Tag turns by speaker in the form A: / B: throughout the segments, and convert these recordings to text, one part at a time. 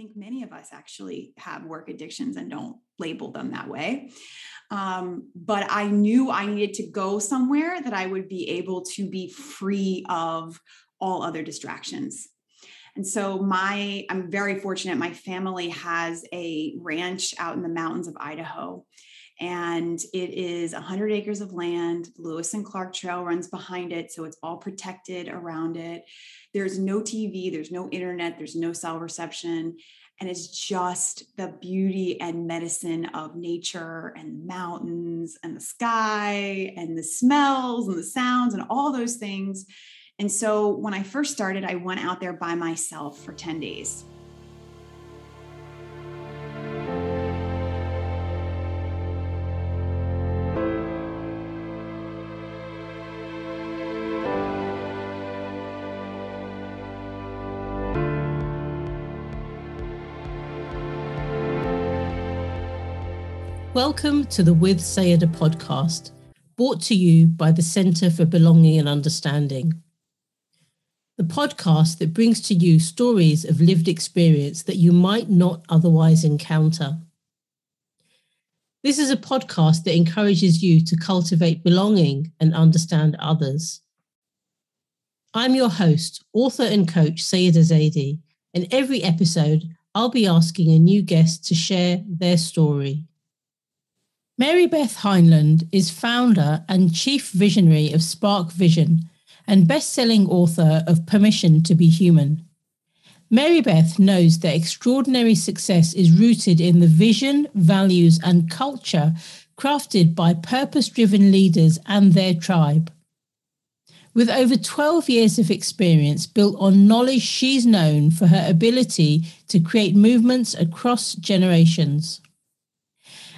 A: think many of us actually have work addictions and don't label them that way. Um, but I knew I needed to go somewhere that I would be able to be free of all other distractions. And so my I'm very fortunate my family has a ranch out in the mountains of Idaho and it is 100 acres of land. Lewis and Clark Trail runs behind it, so it's all protected around it. There's no TV, there's no internet, there's no cell reception. And it's just the beauty and medicine of nature and the mountains and the sky and the smells and the sounds and all those things. And so when I first started, I went out there by myself for 10 days.
B: Welcome to the With Saiyyidah podcast, brought to you by the Centre for Belonging and Understanding. The podcast that brings to you stories of lived experience that you might not otherwise encounter. This is a podcast that encourages you to cultivate belonging and understand others. I'm your host, author and coach Saiyyidah Zaidi, and every episode I'll be asking a new guest to share their story. Mary Beth Hyland is founder and chief visionary of SparkVision and best-selling author of Permission to be Human. Mary Beth knows that extraordinary success is rooted in the vision, values, and culture crafted by purpose driven leaders and their tribe. With over 12 years of experience built on knowledge, she's known for her ability to create movements across generations.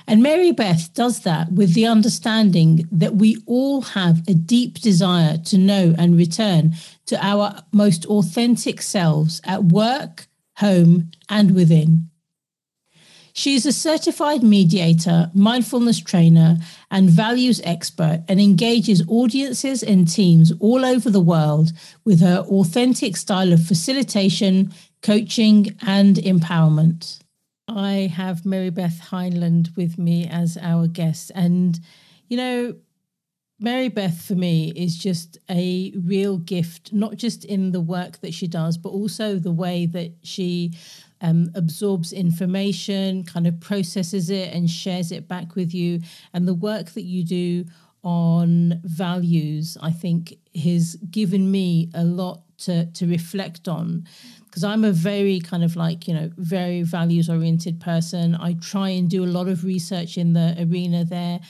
B: And Mary Beth does that with the understanding that we all have a deep desire to know and return to our most authentic selves at work, home, and within. She is a certified mediator, mindfulness trainer, and values expert, and engages audiences and teams all over the world with her authentic style of facilitation, coaching, and empowerment. I have Mary Beth Hyland with me as our guest. And, you know, Mary Beth for me is just a real gift, not just in the work that she does, but also the way that she um, absorbs information, kind of processes it and shares it back with you. And the work that you do on values, I think, has given me a lot to, to reflect on because I'm a very kind of like, you know, very values oriented person. I try and do a lot of research in the arena there.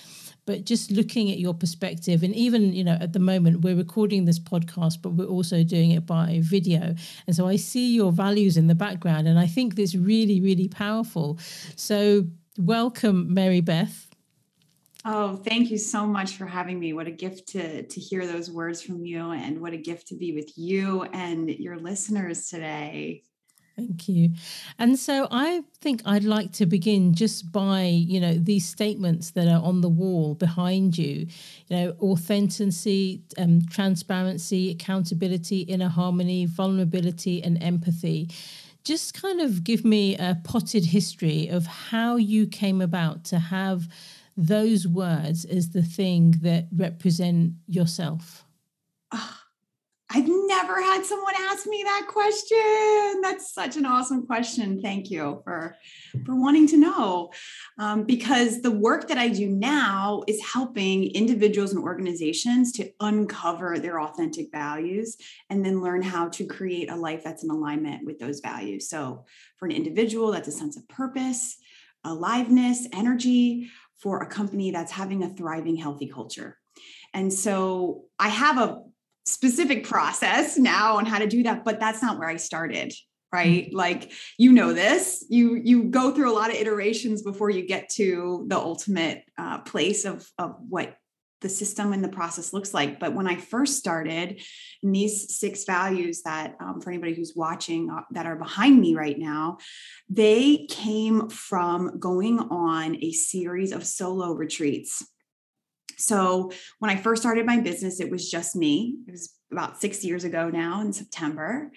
B: But just looking at your perspective, and even, you know, at the moment we're recording this podcast, but we're also doing it by video. And so I see your values in the background, and I think this really, really powerful. So, welcome, Mary Beth.
A: Oh, thank you so much for having me. What a gift to to hear those words from you and what a gift to be with you and your listeners today.
B: Thank you. And so I think I'd like to begin just by, you know, these statements that are on the wall behind you, you know, authenticity, um, transparency, accountability, inner harmony, vulnerability, and empathy. Just kind of give me a potted history of how you came about to have those words as the thing that represent yourself?
A: Oh, I've never had someone ask me that question. That's such an awesome question. Thank you for for wanting to know, um, because the work that I do now is helping individuals and organizations to uncover their authentic values and then learn how to create a life that's in alignment with those values. So, for an individual, that's a sense of purpose, aliveness, energy for a company that's having a thriving, healthy culture. And so I have a specific process now on how to do that, but that's not where I started right mm-hmm. like you know this you you go through a lot of iterations before you get to the ultimate uh, place of of what the system and the process looks like. But when I first started, and these six values that, um, for anybody who's watching uh, that are behind me right now, they came from going on a series of solo retreats. So when I first started my business, it was just me. It was about six years ago now in September.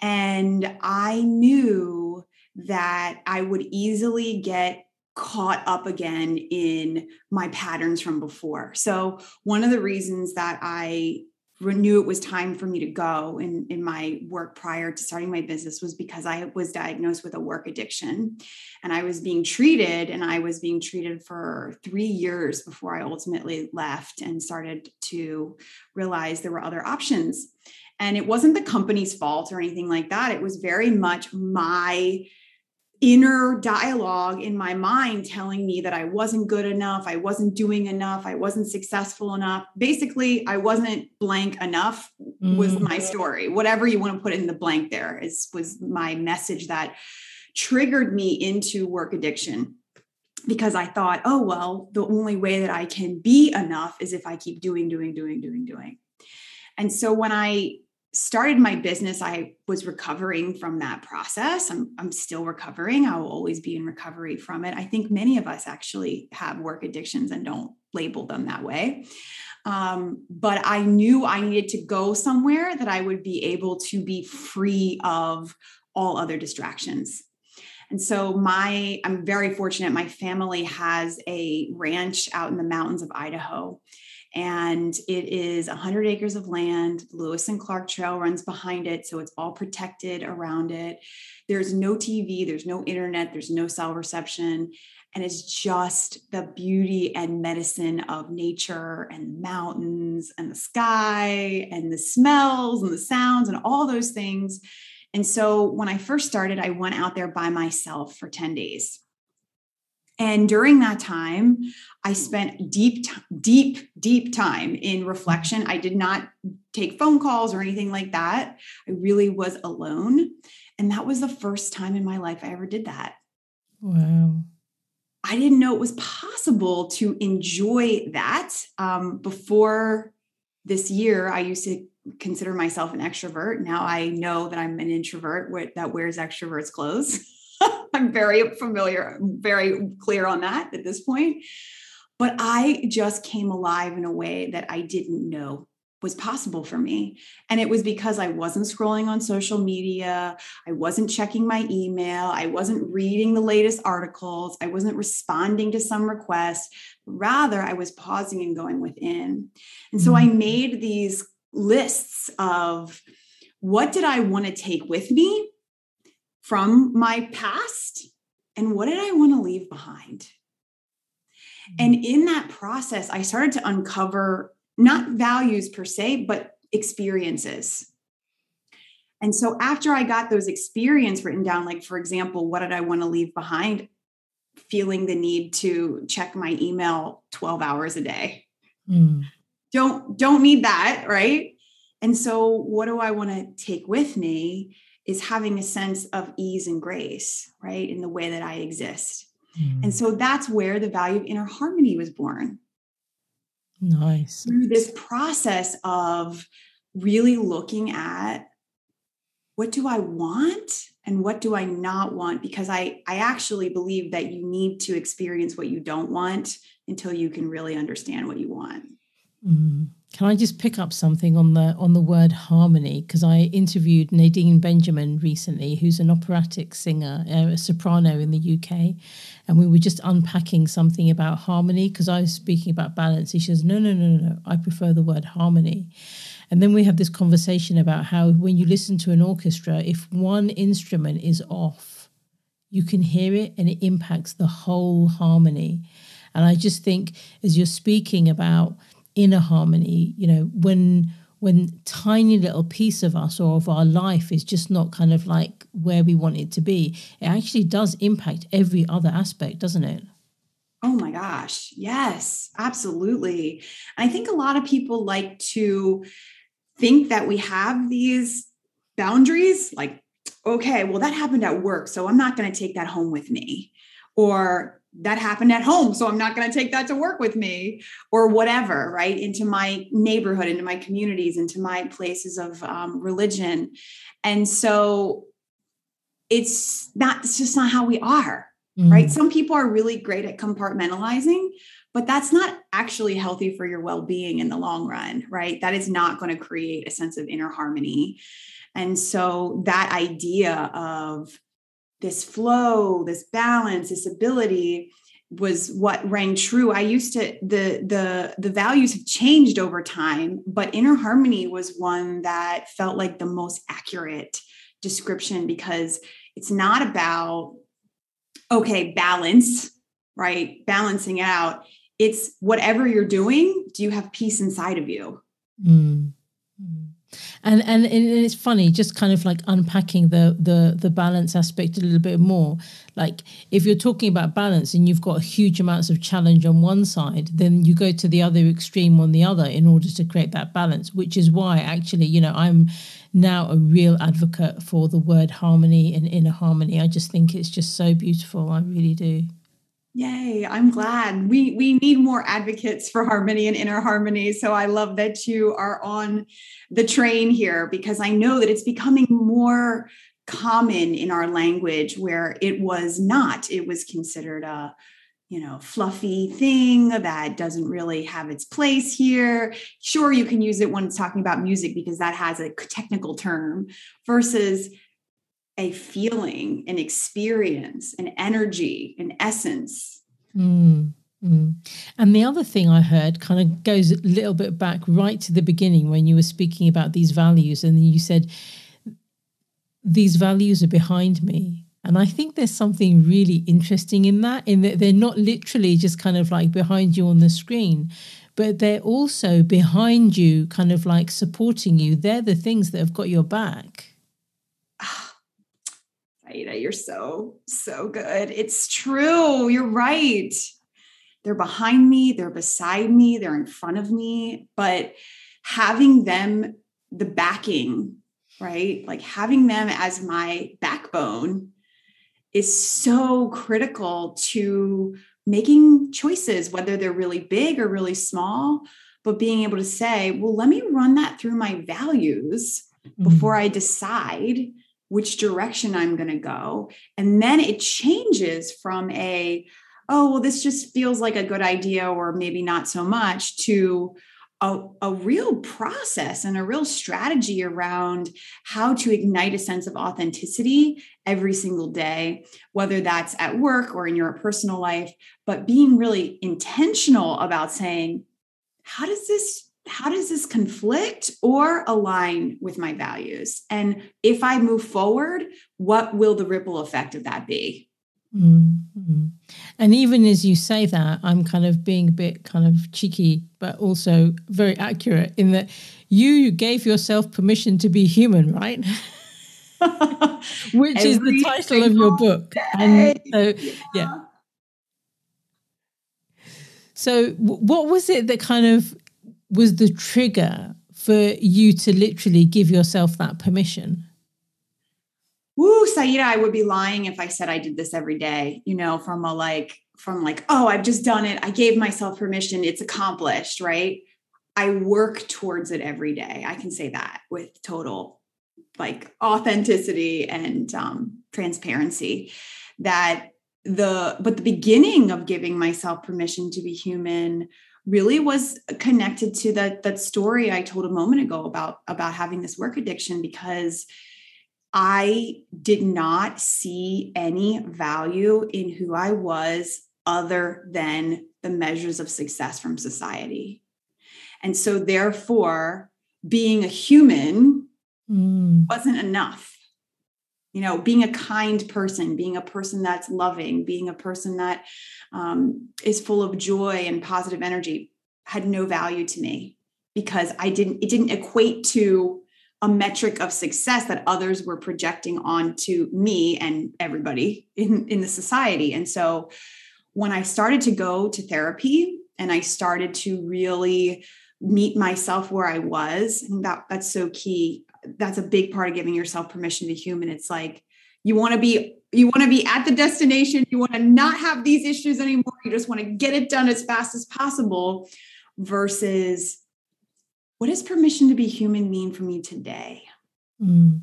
A: And I knew that I would easily get caught up again in my patterns from before. So, one of the reasons that I knew it was time for me to go in, in my work prior to starting my business was because I was diagnosed with a work addiction and I was being treated and I was being treated for three years before I ultimately left and started to realize there were other options. And it wasn't the company's fault or anything like that. It was very much my inner dialogue in my mind telling me that I wasn't good enough, I wasn't doing enough, I wasn't successful enough. Basically, I wasn't blank enough was mm-hmm. my story. Whatever you want to put in the blank there is was my message that triggered me into work addiction because I thought, oh well, the only way that I can be enough is if I keep doing doing doing doing doing. And so when I started my business, I was recovering from that process. I'm, I'm still recovering. I will always be in recovery from it. I think many of us actually have work addictions and don't label them that way. Um, but I knew I needed to go somewhere that I would be able to be free of all other distractions. And so my I'm very fortunate my family has a ranch out in the mountains of Idaho and it is 100 acres of land. Lewis and Clark Trail runs behind it, so it's all protected around it. There's no TV, there's no internet, there's no cell reception. And it's just the beauty and medicine of nature and mountains and the sky and the smells and the sounds and all those things. And so when I first started, I went out there by myself for 10 days. And during that time, I spent deep, deep, deep time in reflection. I did not take phone calls or anything like that. I really was alone. And that was the first time in my life I ever did that.
B: Wow.
A: I didn't know it was possible to enjoy that. Um, before this year, I used to consider myself an extrovert. Now I know that I'm an introvert that wears extroverts clothes. I'm very familiar, very clear on that at this point. But I just came alive in a way that I didn't know was possible for me. And it was because I wasn't scrolling on social media. I wasn't checking my email. I wasn't reading the latest articles. I wasn't responding to some request. Rather, I was pausing and going within. And so I mm-hmm. made these lists of what did I want to take with me from my past and what did I want to leave behind? And mm-hmm. in that process, I started to uncover not values per se, but experiences. And so after I got those experiences written down, like for example, what did I want to leave behind? Feeling the need to check my email 12 hours a day. Mm. Don't don't need that, right? And so what do I want to take with me? Is having a sense of ease and grace, right, in the way that I exist. Mm. And so that's where the value of inner harmony was born.
B: Nice.
A: Through this process of really looking at what do I want and what do I not want? Because I, I actually believe that you need to experience what you don't want until you can really understand what you want.
B: Mm. Can I just pick up something on the on the word harmony? Because I interviewed Nadine Benjamin recently, who's an operatic singer, uh, a soprano in the UK, and we were just unpacking something about harmony. Because I was speaking about balance, she says, "No, no, no, no, no. I prefer the word harmony." And then we have this conversation about how when you listen to an orchestra, if one instrument is off, you can hear it and it impacts the whole harmony. And I just think as you're speaking about inner harmony you know when when tiny little piece of us or of our life is just not kind of like where we want it to be it actually does impact every other aspect doesn't it?
A: Oh my gosh yes absolutely. I think a lot of people like to think that we have these boundaries like okay well that happened at work so i'm not going to take that home with me. Or that happened at home so i'm not going to take that to work with me or whatever right into my neighborhood into my communities into my places of um, religion. And so it's not it's just not how we are mm. right some people are really great at compartmentalizing but that's not actually healthy for your well-being in the long run right? That is not going to create a sense of inner harmony. And so that idea of this flow, this balance, this ability was what rang true. I used to the the the values have changed over time, but inner harmony was one that felt like the most accurate description because it's not about okay, balance, right? Balancing out. It's whatever you're doing, do you have peace inside of you?
B: Mm. And, and it's funny, just kind of like unpacking the the the balance aspect a little bit more. Like if you're talking about balance and you've got huge amounts of challenge on one side, then you go to the other extreme on the other in order to create that balance. Which is why actually, you know, I'm now a real advocate for the word harmony and inner harmony. I just think it's just so beautiful. I really do.
A: Yay, I'm glad. We we need more advocates for harmony and inner harmony. So I love that you are on the train here because I know that it's becoming more common in our language where it was not. It was considered a you know, fluffy thing that doesn't really have its place here. Sure, you can use it when it's talking about music because that has a technical term versus a feeling, an experience, an energy, an essence.
B: Mm, mm. And the other thing I heard kind of goes a little bit back right to the beginning when you were speaking about these values, and you said, These values are behind me. And I think there's something really interesting in that, in that they're not literally just kind of like behind you on the screen, but they're also behind you, kind of like supporting you. They're the things that have got your back.
A: Aida, you're so, so good. It's true. You're right. They're behind me, they're beside me, they're in front of me, but having them, the backing, right? Like having them as my backbone is so critical to making choices, whether they're really big or really small, but being able to say, well, let me run that through my values mm-hmm. before I decide which direction I'm going to go. And then it changes from a, oh, well, this just feels like a good idea, or maybe not so much, to a, a real process and a real strategy around how to ignite a sense of authenticity every single day, whether that's at work or in your personal life, but being really intentional about saying, how does this how does this conflict or align with my values? And if I move forward, what will the ripple effect of that be?
B: Mm-hmm. And even as you say that, I'm kind of being a bit kind of cheeky, but also very accurate in that you gave yourself permission to be human, right? Which is the title of your book. And so, yeah. So, what was it that kind of was the trigger for you to literally give yourself that permission?
A: Woo, Saiyyidah, I would be lying if I said I did this every day, you know, from a like, from like, oh, I've just done it. I gave myself permission. It's accomplished, right? I work towards it every day. I can say that with total like authenticity and um, transparency that the but the beginning of giving myself permission to be human really was connected to that that story I told a moment ago about about having this work addiction because I did not see any value in who I was other than the measures of success from society. And so therefore being a human mm. wasn't enough you know being a kind person being a person that's loving being a person that um, is full of joy and positive energy had no value to me because i didn't it didn't equate to a metric of success that others were projecting onto me and everybody in in the society. And so when i started to go to therapy and i started to really meet myself where i was and that that's so key that's a big part of giving yourself permission to human. It's like you want to be you want to be at the destination, you want to not have these issues anymore, you just want to get it done as fast as possible versus what does permission to be human mean for me today? Mm.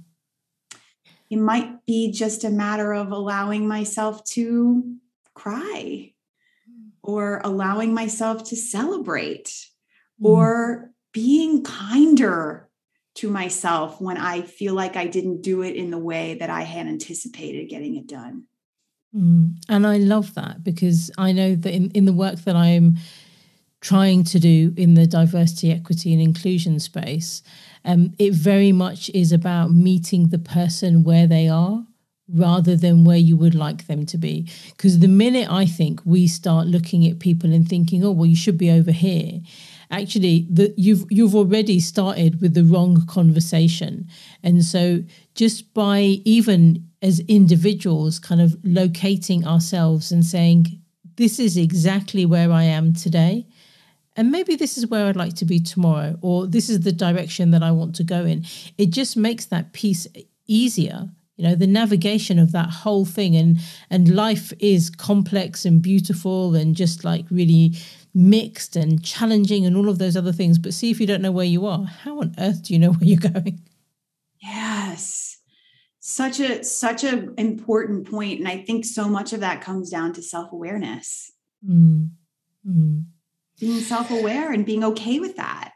A: It might be just a matter of allowing myself to cry or allowing myself to celebrate mm. or being kinder to myself when I feel like I didn't do it in the way that I had anticipated getting it done.
B: Mm. And I love that because I know that in, in the work that I'm trying to do in the diversity, equity, and inclusion space, um, it very much is about meeting the person where they are rather than where you would like them to be. Because the minute I think we start looking at people and thinking, oh, well, you should be over here, actually the, you've you've already started with the wrong conversation. And so just by even as individuals kind of locating ourselves and saying, this is exactly where I am today. And maybe this is where I'd like to be tomorrow, or this is the direction that I want to go in. It just makes that piece easier you know the navigation of that whole thing and and life is complex and beautiful and just like really mixed and challenging and all of those other things but see if you don't know where you are how on earth do you know where you're going
A: yes such a such a important point and i think so much of that comes down to self-awareness mm. Mm. being self-aware and being okay with that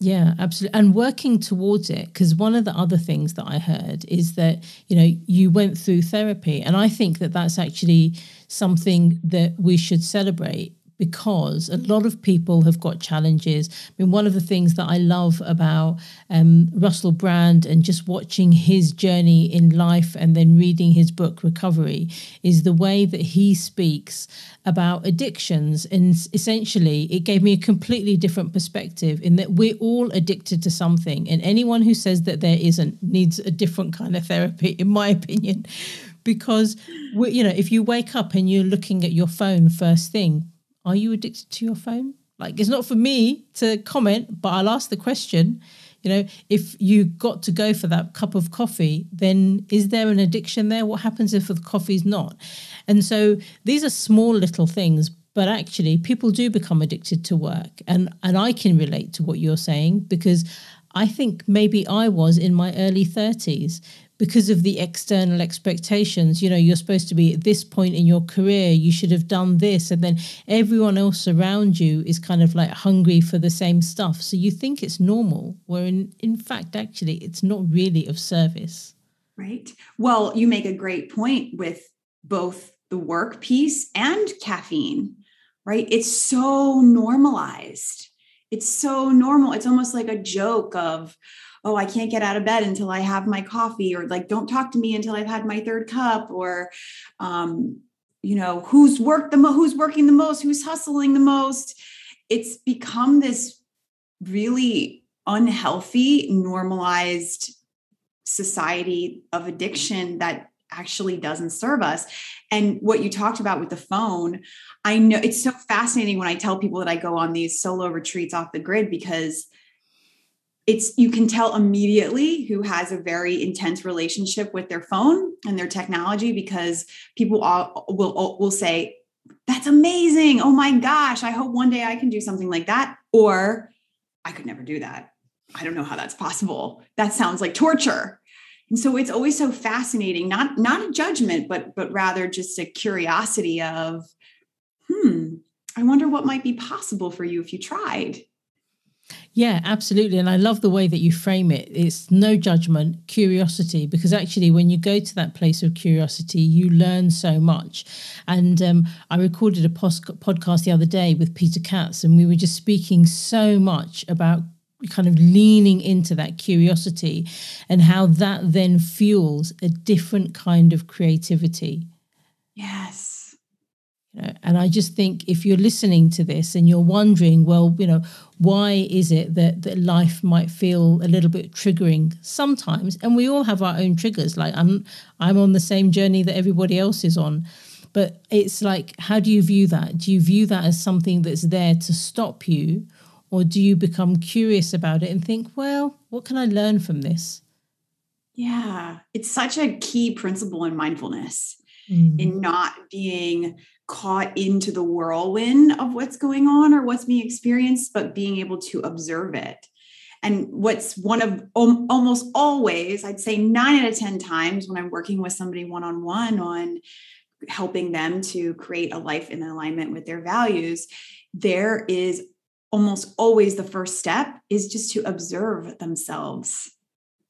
B: yeah, absolutely. And working towards it. Because one of the other things that I heard is that, you know, you went through therapy. And I think that that's actually something that we should celebrate because a lot of people have got challenges. I mean, one of the things that I love about um, Russell Brand and just watching his journey in life and then reading his book, Recovery, is the way that he speaks about addictions. And essentially, it gave me a completely different perspective in that we're all addicted to something. And anyone who says that there isn't needs a different kind of therapy, in my opinion. Because, you know, if you wake up and you're looking at your phone first thing, are you addicted to your phone? Like, it's not for me to comment, but I'll ask the question. You know, if you got to go for that cup of coffee, then is there an addiction there? What happens if the coffee's not? And so these are small little things, but actually people do become addicted to work. And and I can relate to what you're saying because I think maybe I was in my early 30s because of the external expectations. You know you're supposed to be at this point in your career you should have done this and then everyone else around you is kind of like hungry for the same stuff. So you think it's normal where in, in fact actually it's not really of service.
A: Right. Well you make a great point with both the work piece and caffeine right? It's so normalized. It's so normal. It's almost like a joke of oh, I can't get out of bed until I have my coffee, or like, don't talk to me until I've had my third cup, or, um, you know, who's worked the most, who's working the most, who's hustling the most. It's become this really unhealthy, normalized society of addiction that actually doesn't serve us. And what you talked about with the phone, I know it's so fascinating when I tell people that I go on these solo retreats off the grid because it's you can tell immediately who has a very intense relationship with their phone and their technology because people all, will will say that's amazing. Oh my gosh. I hope one day i can do something like that. Or i could never do that. I don't know how that's possible. That sounds like torture. And so it's always so fascinating not not a judgment but but rather just a curiosity of hmm i wonder what might be possible for you if you tried
B: yeah, absolutely. And I love the way that you frame it. It's no judgment, curiosity, because actually, when you go to that place of curiosity, you learn so much. And um, I recorded a post- podcast the other day with Peter Katz, and we were just speaking so much about kind of leaning into that curiosity and how that then fuels a different kind of creativity.
A: Yes
B: you know, and I just think if you're listening to this and you're wondering, well, you know, why is it that, that life might feel a little bit triggering sometimes? And we all have our own triggers. Like I'm I'm on the same journey that everybody else is on. But it's like, how do you view that? Do you view that as something that's there to stop you? Or do you become curious about it and think, well, what can I learn from this?
A: Yeah, it's such a key principle in mindfulness mm. in not being caught into the whirlwind of what's going on or what's being experienced, but being able to observe it. And what's one of um, almost always, I'd say nine out of 10 times when I'm working with somebody one on one on helping them to create a life in alignment with their values, there is almost always the first step is just to observe themselves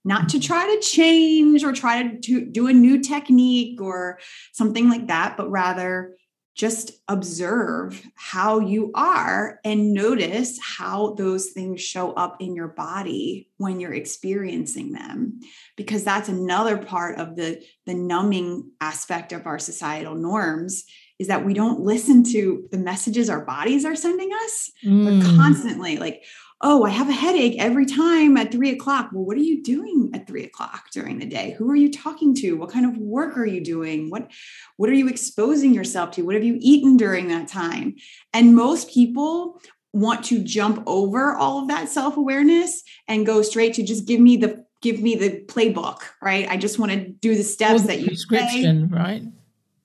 A: not to try to change or try to, to do a new technique or something like that, but rather just observe how you are and notice how those things show up in your body when you're experiencing them because that's another part of the the numbing aspect of our societal norms is that we don't listen to the messages our bodies are sending us mm. we're constantly like oh, I have a headache every time at three o'clock. Well, what are you doing at three o'clock during the day? Who are you talking to? What kind of work are you doing? What, what are you exposing yourself to? What have you eaten during that time? And most people want to jump over all of that self-awareness and go straight to just give me the give me the playbook, right? I just want to do the steps the that you
B: prescription, say. right?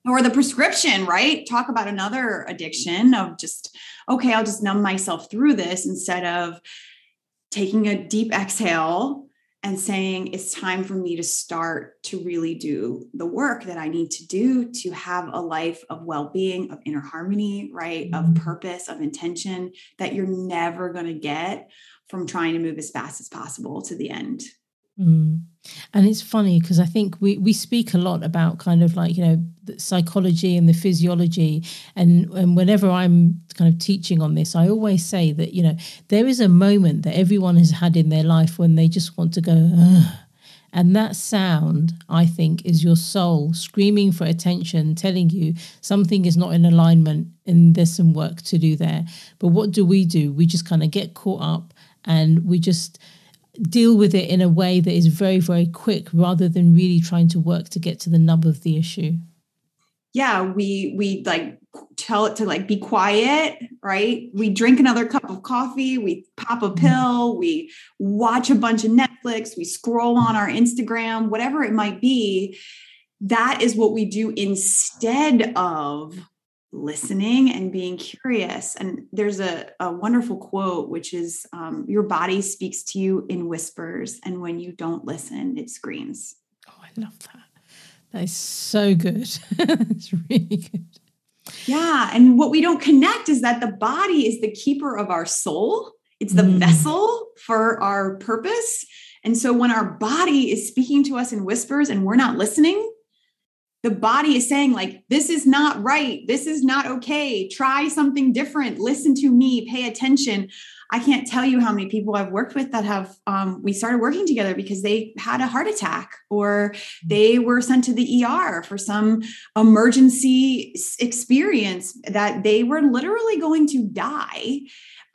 A: Or the prescription, right? Talk about another addiction of just okay, I'll just numb myself through this instead of taking a deep exhale and saying it's time for me to start to really do the work that I need to do to have a life of well being, of inner harmony, right? Of mm-hmm. purpose, of intention that you're never going to get from trying to move as fast as possible to the end.
B: Mm. And it's funny because I think we we speak a lot about kind of like you know psychology and the physiology, and and whenever I'm kind of teaching on this, I always say that you know there is a moment that everyone has had in their life when they just want to go. Ugh. And that sound, I think, is your soul screaming for attention, telling you something is not in alignment and there's some work to do there. But what do we do? We just kind of get caught up and we just deal with it in a way that is very very quick rather than really trying to work to get to the nub of the issue.
A: Yeah we we like tell it to like be quiet right? We drink another cup of coffee we pop a mm-hmm. pill we watch a bunch of netflix we scroll on our instagram whatever it might be. That is what we do instead of listening and being curious. And there's a, a wonderful quote, which is um, Your body speaks to you in whispers, and when you don't listen, it screams.
B: Oh, I love that. That is so good. it's really good.
A: Yeah. And what we don't connect is that the body is the keeper of our soul, it's the mm. vessel for our purpose. And so when our body is speaking to us in whispers and we're not listening, the body is saying like this is not right. This is not okay. Try something different. Listen to me. Pay attention. I can't tell you how many people i've worked with that have um, we started working together because they had a heart attack or they were sent to the er for some emergency experience that they were literally going to die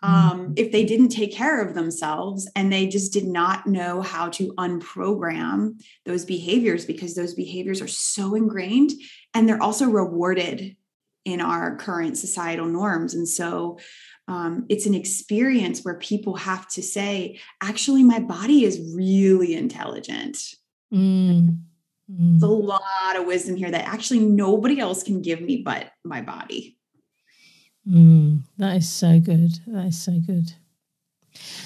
A: um, mm-hmm. if they didn't take care of themselves and they just did not know how to unprogram those behaviors because those behaviors are so ingrained and they're also rewarded in our current societal norms. And so um, it's an experience where people have to say, actually, my body is really intelligent. Mm. Mm. There's a lot of wisdom here that actually nobody else can give me but my body.
B: Mm, that is so good. That is so good.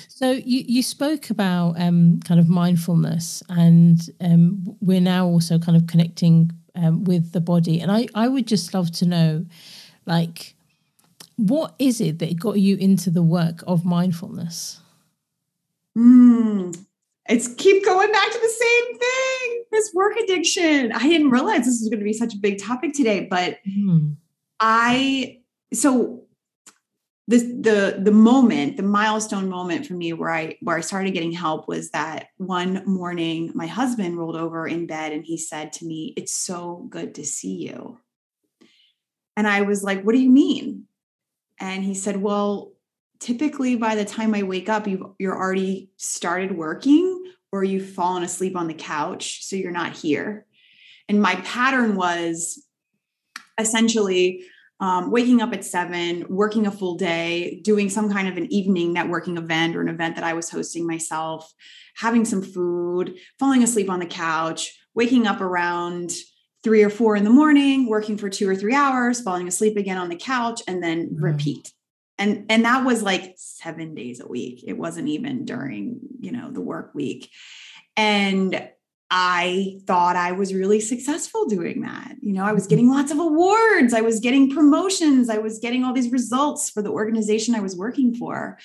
B: So you, you spoke about um, kind of mindfulness, and um, we're now also kind of connecting um, with the body. And I, I would just love to know, like, what is it that got you into the work of mindfulness?
A: Mm, it's keep going back to the same thing. This work addiction. I didn't realize this was going to be such a big topic today, but mm. I so this the the moment the milestone moment for me where i where i started getting help was that one morning my husband rolled over in bed and he said to me it's so good to see you. And i was like what do you mean? And he said well typically by the time i wake up you've you're already started working or you've fallen asleep on the couch so you're not here. And my pattern was essentially um, waking up at seven, working a full day, doing some kind of an evening networking event or an event that I was hosting myself, having some food, falling asleep on the couch, waking up around three or four in the morning, working for two or three hours, falling asleep again on the couch, and then mm-hmm. repeat. And, and that was like seven days a week. It wasn't even during, you know, the work week. And I thought I was really successful doing that. You know, I was getting lots of awards, I was getting promotions, I was getting all these results for the organization I was working for.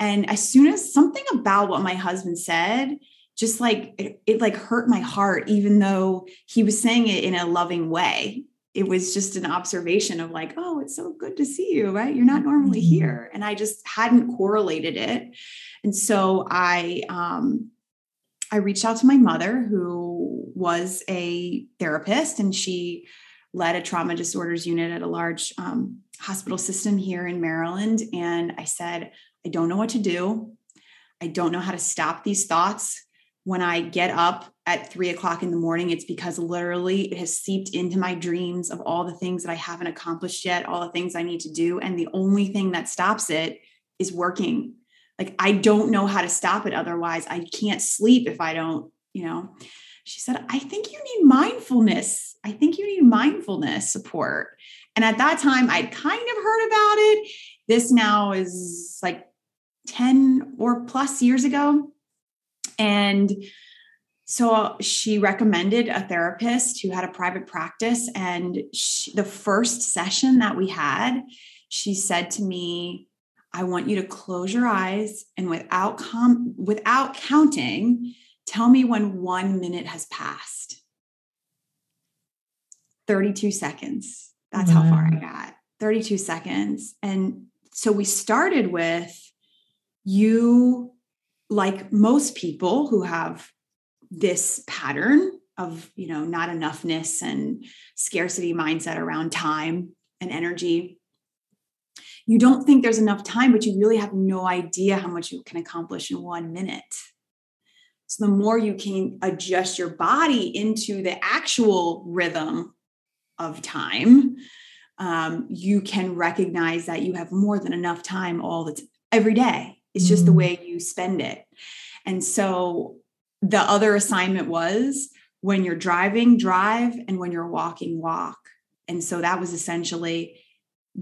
A: And as soon as something about what my husband said, just like it, it like hurt my heart, even though he was saying it in a loving way. It was just an observation of like, oh, it's so good to see you, right? You're not normally mm-hmm. here. And I just hadn't correlated it. And so I um I reached out to my mother, who was a therapist, and she led a trauma disorders unit at a large um, hospital system here in Maryland. And I said, I don't know what to do. I don't know how to stop these thoughts. When I get up at three o'clock in the morning, it's because literally it has seeped into my dreams of all the things that I haven't accomplished yet, all the things I need to do. And the only thing that stops it is working. Like, I don't know how to stop it otherwise. I can't sleep if I don't, you know. She said, I think you need mindfulness. I think you need mindfulness support. And at that time, I'd kind of heard about it. This now is like 10 or plus years ago. And so she recommended a therapist who had a private practice. And she, the first session that we had, she said to me, I want you to close your eyes and without com- without counting, tell me when one minute has passed. 32 seconds. That's wow. how far I got. 32 seconds. And so we started with you, like most people who have this pattern of, you know, not enoughness and scarcity mindset around time and energy. You don't think there's enough time, but you really have no idea how much you can accomplish in one minute. So, the more you can adjust your body into the actual rhythm of time, um, you can recognize that you have more than enough time all the t- every day. It's just mm. the way you spend it. And so the other assignment was when you're driving, drive, and when you're walking, walk. And so that was essentially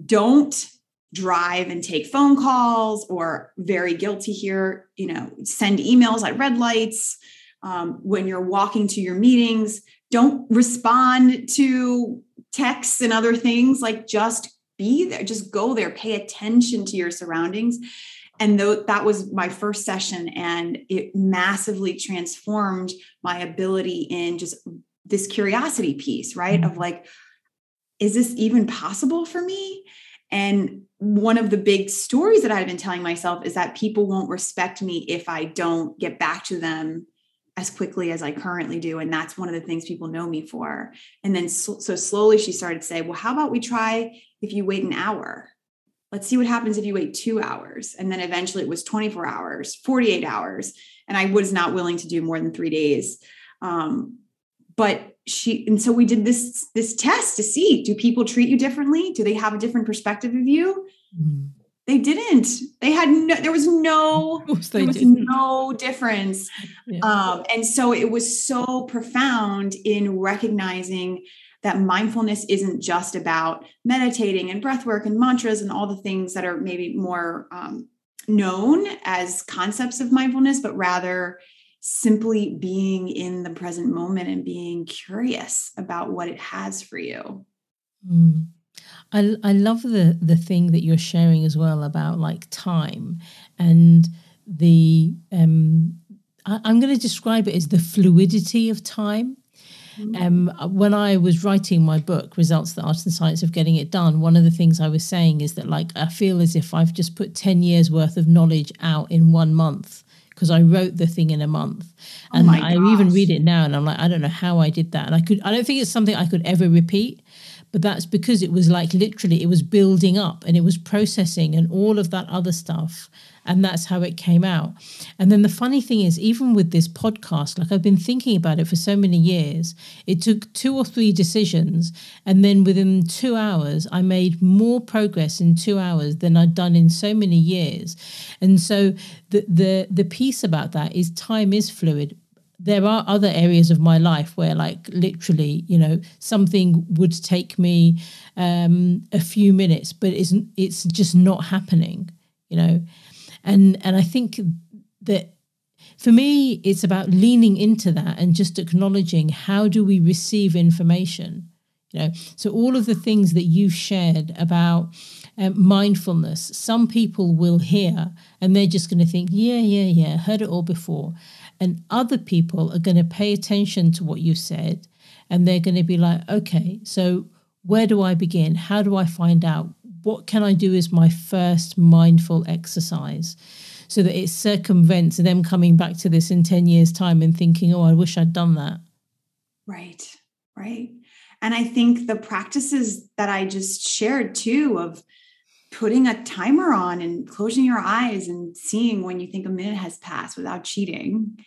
A: don't drive and take phone calls or very guilty here, you know, send emails at red lights. Um, when you're walking to your meetings, don't respond to texts and other things. Like just be there, just go there, pay attention to your surroundings and th- that was my first session and it massively transformed my ability in just this curiosity piece right mm-hmm. of like is this even possible for me and one of the big stories that i've been telling myself is that people won't respect me if i don't get back to them as quickly as i currently do and that's one of the things people know me for and then so, so slowly she started to say well how about we try if you wait an hour let's see what happens if you wait two hours. And then eventually it was 24 hours, 48 hours. And I was not willing to do more than three days. Um, but she, and so we did this, this test to see, do people treat you differently? Do they have a different perspective of you? Mm. They didn't. They had no, there was no, there was didn't. no difference. Yeah. Um, and so it was so profound in recognizing that mindfulness isn't just about meditating and breath work and mantras and all the things that are maybe more um, known as concepts of mindfulness, but rather simply being in the present moment and being curious about what it has for you.
B: Mm. I, I love the the thing that you're sharing as well about like time and the um I, I'm going to describe it as the fluidity of time um, when I was writing my book, Results, the Art and Science of Getting It Done, one of the things I was saying is that, like, I feel as if I've just put 10 years worth of knowledge out in one month because I wrote the thing in a month. Oh and I even read it now and I'm like, I don't know how I did that. And I could, I don't think it's something I could ever repeat but that's because it was like literally it was building up and it was processing and all of that other stuff and that's how it came out. And then the funny thing is even with this podcast like i've been thinking about it for so many years it took two or three decisions. And then within 2 hours i made more progress in 2 hours than i'd done in so many years. And so the the the piece about that is time is fluid. There are other areas of my life where like literally you know something would take me um, a few minutes but it's it's just not happening you know and and i think that for me, it's about leaning into that and just acknowledging how do we receive information. You know, so all of the things that you've shared about um, mindfulness, some people will hear and they're just going to think, yeah, yeah, yeah, heard it all before. And other people are going to pay attention to what you said and they're going to be like, okay, so where do I begin? How do I find out? What can I do as my first mindful exercise? So that it circumvents them coming back to this in 10 years' time and thinking, oh, I wish I'd done that.
A: Right, right. And I think the practices that I just shared too of putting a timer on and closing your eyes and seeing when you think a minute has passed without cheating,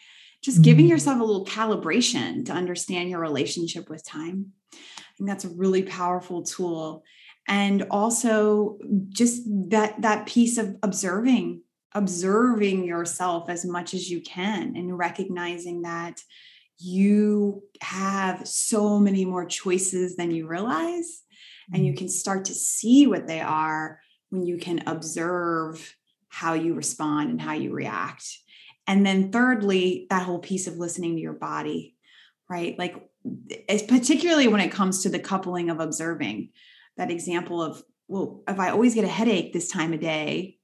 A: just giving mm. yourself a little calibration to understand your relationship with time. I think that's a really powerful tool. And also just that that piece of observing, observing yourself as much as you can and recognizing that you have so many more choices than you realize. And you mm-hmm. can start to see what they are when you can observe how you respond and how you react. And then thirdly that whole piece of listening to your body right? Like it's particularly when it comes to the coupling of observing that example of well if i always get a headache this time of day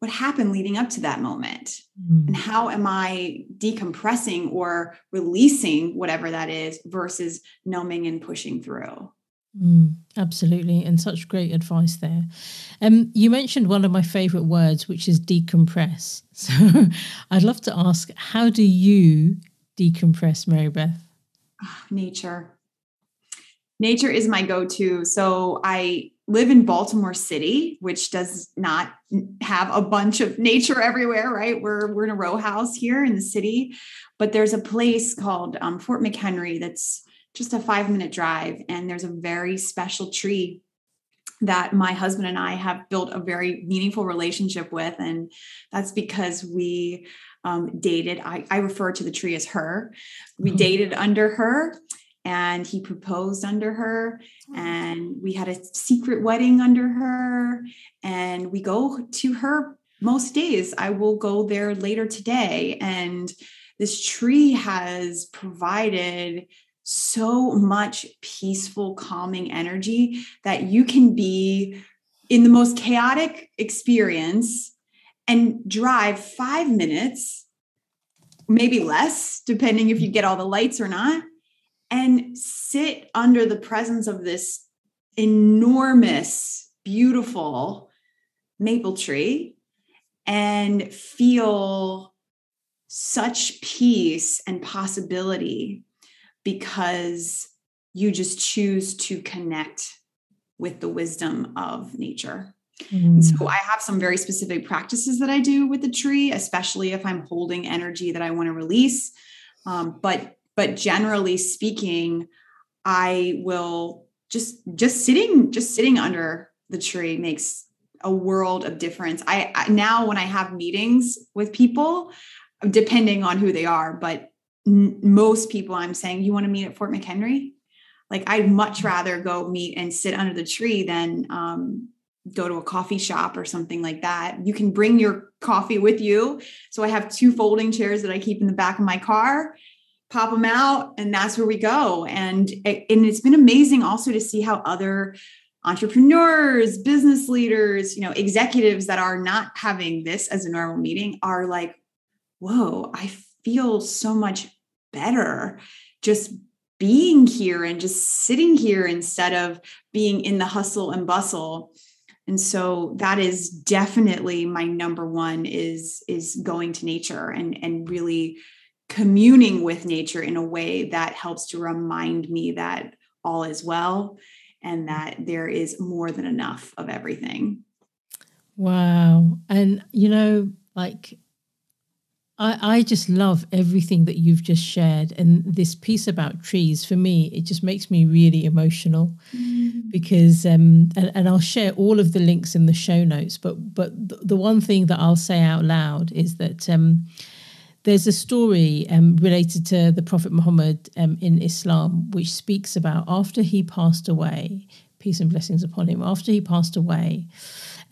A: what happened leading up to that moment? Mm. and how am i decompressing or releasing whatever that is versus numbing and pushing through?
B: Mm, absolutely and such great advice there. Um, you mentioned one of my favorite words which is decompress. So i'd love to ask how do you decompress mary beth
A: oh, nature nature is my go-to so i live in Baltimore City, which does not have a bunch of nature everywhere, right? We're we're in a row house here in the city, but there's a place called um, Fort McHenry that's just a five minute drive, and there's a very special tree that my husband and I have built a very meaningful relationship with, and that's because we um, dated. I, I refer to the tree as her. We mm-hmm. dated under her and he proposed under her oh. and we had a secret wedding under her and we go to her most days i will go there later today and this tree has provided so much peaceful calming energy that you can be in the most chaotic experience and drive 5 minutes maybe less depending if you get all the lights or not and sit under the presence of this enormous, beautiful maple tree and feel such peace and possibility because you just choose to connect with the wisdom of nature. Mm. So I have some very specific practices that I do with the tree, especially if I'm holding energy that I want to release. Um, but but generally speaking i will just just sitting just sitting under the tree makes a world of difference. I, I now when i have meetings with people depending on who they are but n- most people i'm saying you want to meet at fort mchenry? Like i'd much rather go meet and sit under the tree than um, go to a coffee shop or something like that. You can bring your coffee with you. So i have two folding chairs that i keep in the back of my car pop them out and that's where we go. And and it's been amazing also to see how other entrepreneurs business leaders you know executives that are not having this as a normal meeting are like whoa i feel so much better just being here and just sitting here instead of being in the hustle and bustle. And so that is definitely my number one is is going to nature and and really communing with nature in a way that helps to remind me that all is well and that there is more than enough of everything.
B: Wow. And, you know, like, I, I just love everything that you've just shared. And this piece about trees, for me, it just makes me really emotional mm. because, um, and, and I'll share all of the links in the show notes. But, but the one thing that I'll say out loud is that, um, there's a story um, related to the Prophet Muhammad um, in Islam, which speaks about after he passed away, peace and blessings upon him, after he passed away,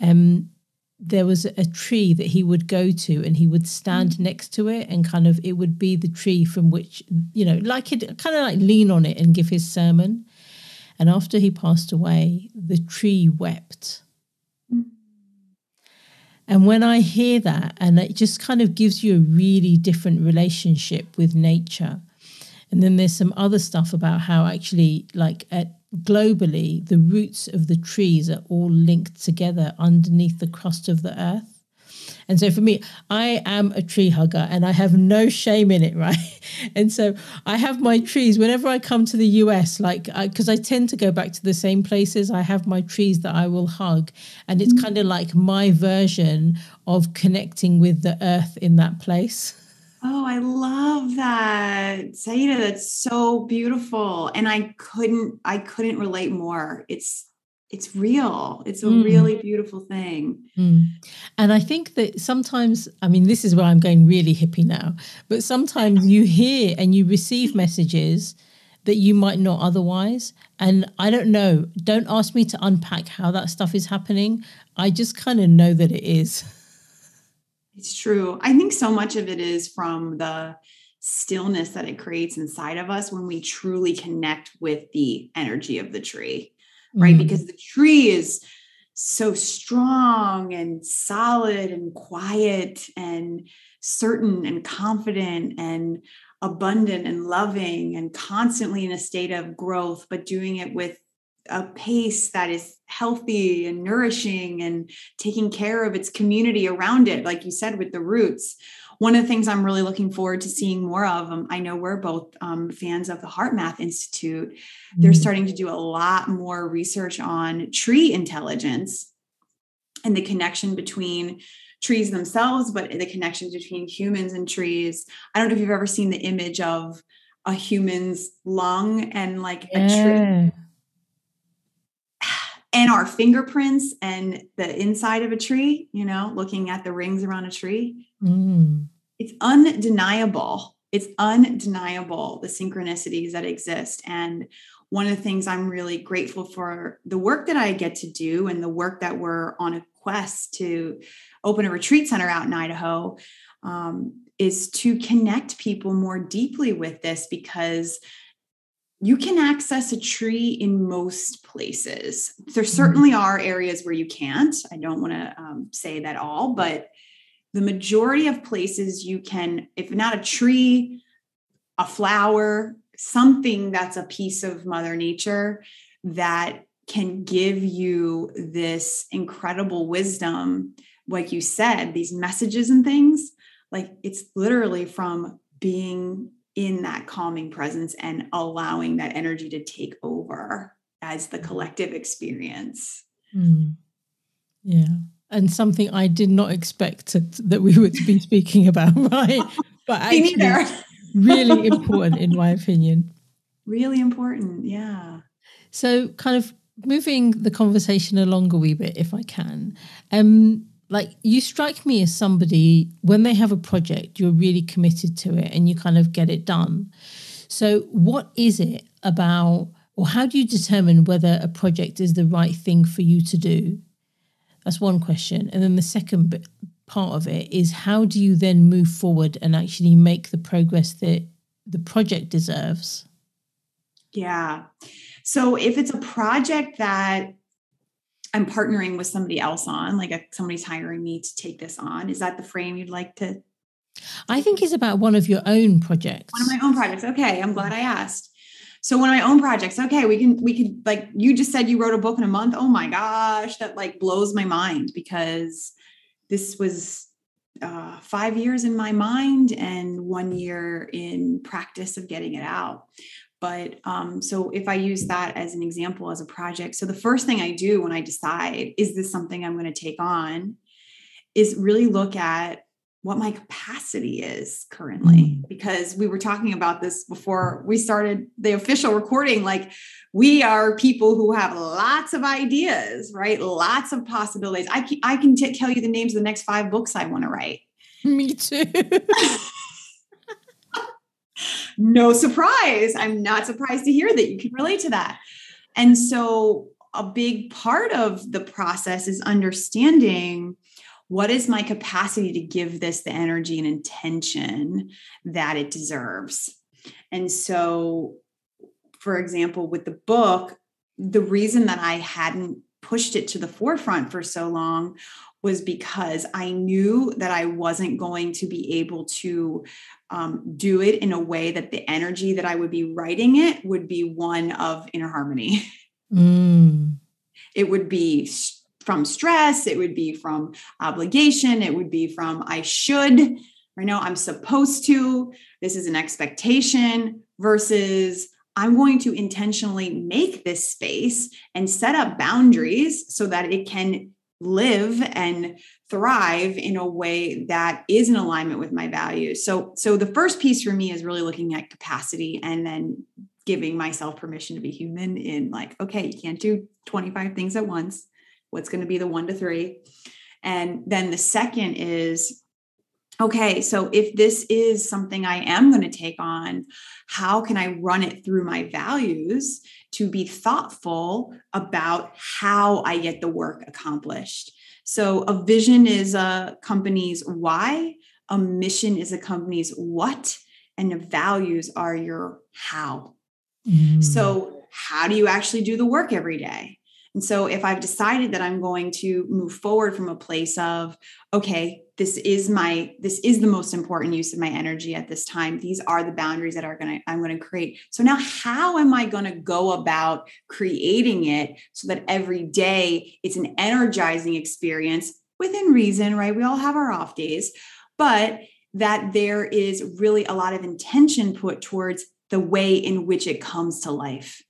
B: um, there was a tree that he would go to and he would stand mm. next to it and kind of it would be the tree from which you know like it kind of like lean on it and give his sermon and after he passed away the tree wept. And when i hear that and it just kind of gives you a really different relationship with nature and then there's some other stuff about how actually like at globally, the roots of the trees are all linked together underneath the crust of the earth. And so for me, I am a tree hugger and I have no shame in it, right? And so I have my trees whenever I come to the US, like, uh, because I, I, tend to go back to the same places, I have my trees that I will hug. And it's kind of mm. like my version of connecting with the earth in that place.
A: Oh, I love that. Saiyyidah, that's so beautiful. And I couldn't, I couldn't relate more. It's it's real. It's a mm. really beautiful thing.
B: Mm. And I think that sometimes, I mean, this is where I'm going really hippie now, but sometimes you hear and you receive messages that you might not otherwise. And I don't know, don't ask me to unpack how that stuff is happening. I just kind of know that it is.
A: It's true. I think so much of it is from the stillness that it creates inside of us when we truly connect with the energy of the tree, right? Mm. Because the tree is so strong and solid and quiet and certain and confident and abundant and loving and constantly in a state of growth, but doing it with a pace that is healthy and nourishing and taking care of its community around it like you said with the roots one of the things i'm really looking forward to seeing more of um, i know we're both um, fans of the HeartMath institute mm-hmm. they're starting to do a lot more research on tree intelligence and the connection between trees themselves but the connection between humans and trees i don't know if you've ever seen the image of a human's lung and like yeah. a tree and our fingerprints and the inside of a tree, you know, looking at the rings around a tree. Mm. It's undeniable. It's undeniable the synchronicities that exist. And one of the things I'm really grateful for the work that I get to do and the work that we're on a quest to open a retreat center out in Idaho um, is to connect people more deeply with this because you can access a tree in most places. There mm-hmm. certainly are areas where you can't. I don't want to um, say that all, but the majority of places you can, if not a tree, a flower, something that's a piece of Mother Nature that can give you this incredible wisdom. Like you said, these messages and things, like it's literally from being in that calming presence and allowing that energy to take over as the collective experience.
B: Mm. Yeah. And something I did not expect to, that we would be speaking about, right? But actually, really important, in my opinion.
A: Really important. Yeah.
B: So, kind of moving the conversation along a wee bit, if I can. Um, like you strike me as somebody when they have a project you're really committed to it and you kind of get it done. So what is it about or how do you determine whether a project is the right thing for you to do? That's one question. And then the second bit, part of it is how do you then move forward and actually make the progress that the project deserves?
A: Yeah. So if it's a project that I'm partnering with somebody else on, like a, somebody's hiring me to take this on. Is that the frame you'd like to?
B: I think it's about one of your own projects.
A: One of my own projects. Okay, I'm glad I asked. So one of my own projects. Okay, we can we could like you just said you wrote a book in a month. Oh my gosh, that like blows my mind because this was uh, five years in my mind and one year in practice of getting it out. But um, so if I use that as an example as a project, so the first thing I do when I decide, is this something I'm going to take on, is really look at what my capacity is currently. Mm. because we were talking about this before we started the official recording like we are people who have lots of ideas right? Lots of possibilities. I can, I can t- tell you the names of the next five books i want to write.
B: Me too
A: no surprise. I'm not surprised to hear that you can relate to that. And so, a big part of the process is understanding what is my capacity to give this the energy and intention that it deserves? And so, for example, with the book, the reason that I hadn't pushed it to the forefront for so long was because I knew that I wasn't going to be able to um, do it in a way that the energy that I would be writing it would be one of inner harmony. Mm. It would be from stress, it would be from obligation, it would be from I should, right now I'm supposed to, this is an expectation versus I'm going to intentionally make this space and set up boundaries so that it can live and thrive in a way that is in alignment with my values. So so the first piece for me is really looking at capacity and then giving myself permission to be human in like okay, you can't do 25 things at once. What's going to be the 1 to 3? And then the second is okay, so if this is something I am going to take on, how can I run it through my values to be thoughtful about how I get the work accomplished? So, a vision is a company's why, a mission is a company's what, and the values are your how. Mm. So, how do you actually do the work every day? And so, if I've decided that I'm going to move forward from a place of, okay, this is my this is the most important use of my energy at this time. These are the boundaries that are going to i'm going to create. So now how am i going to go about creating it so that every day it's an energizing experience within reason right? We all have our off days but that there is really a lot of intention put towards the way in which it comes to life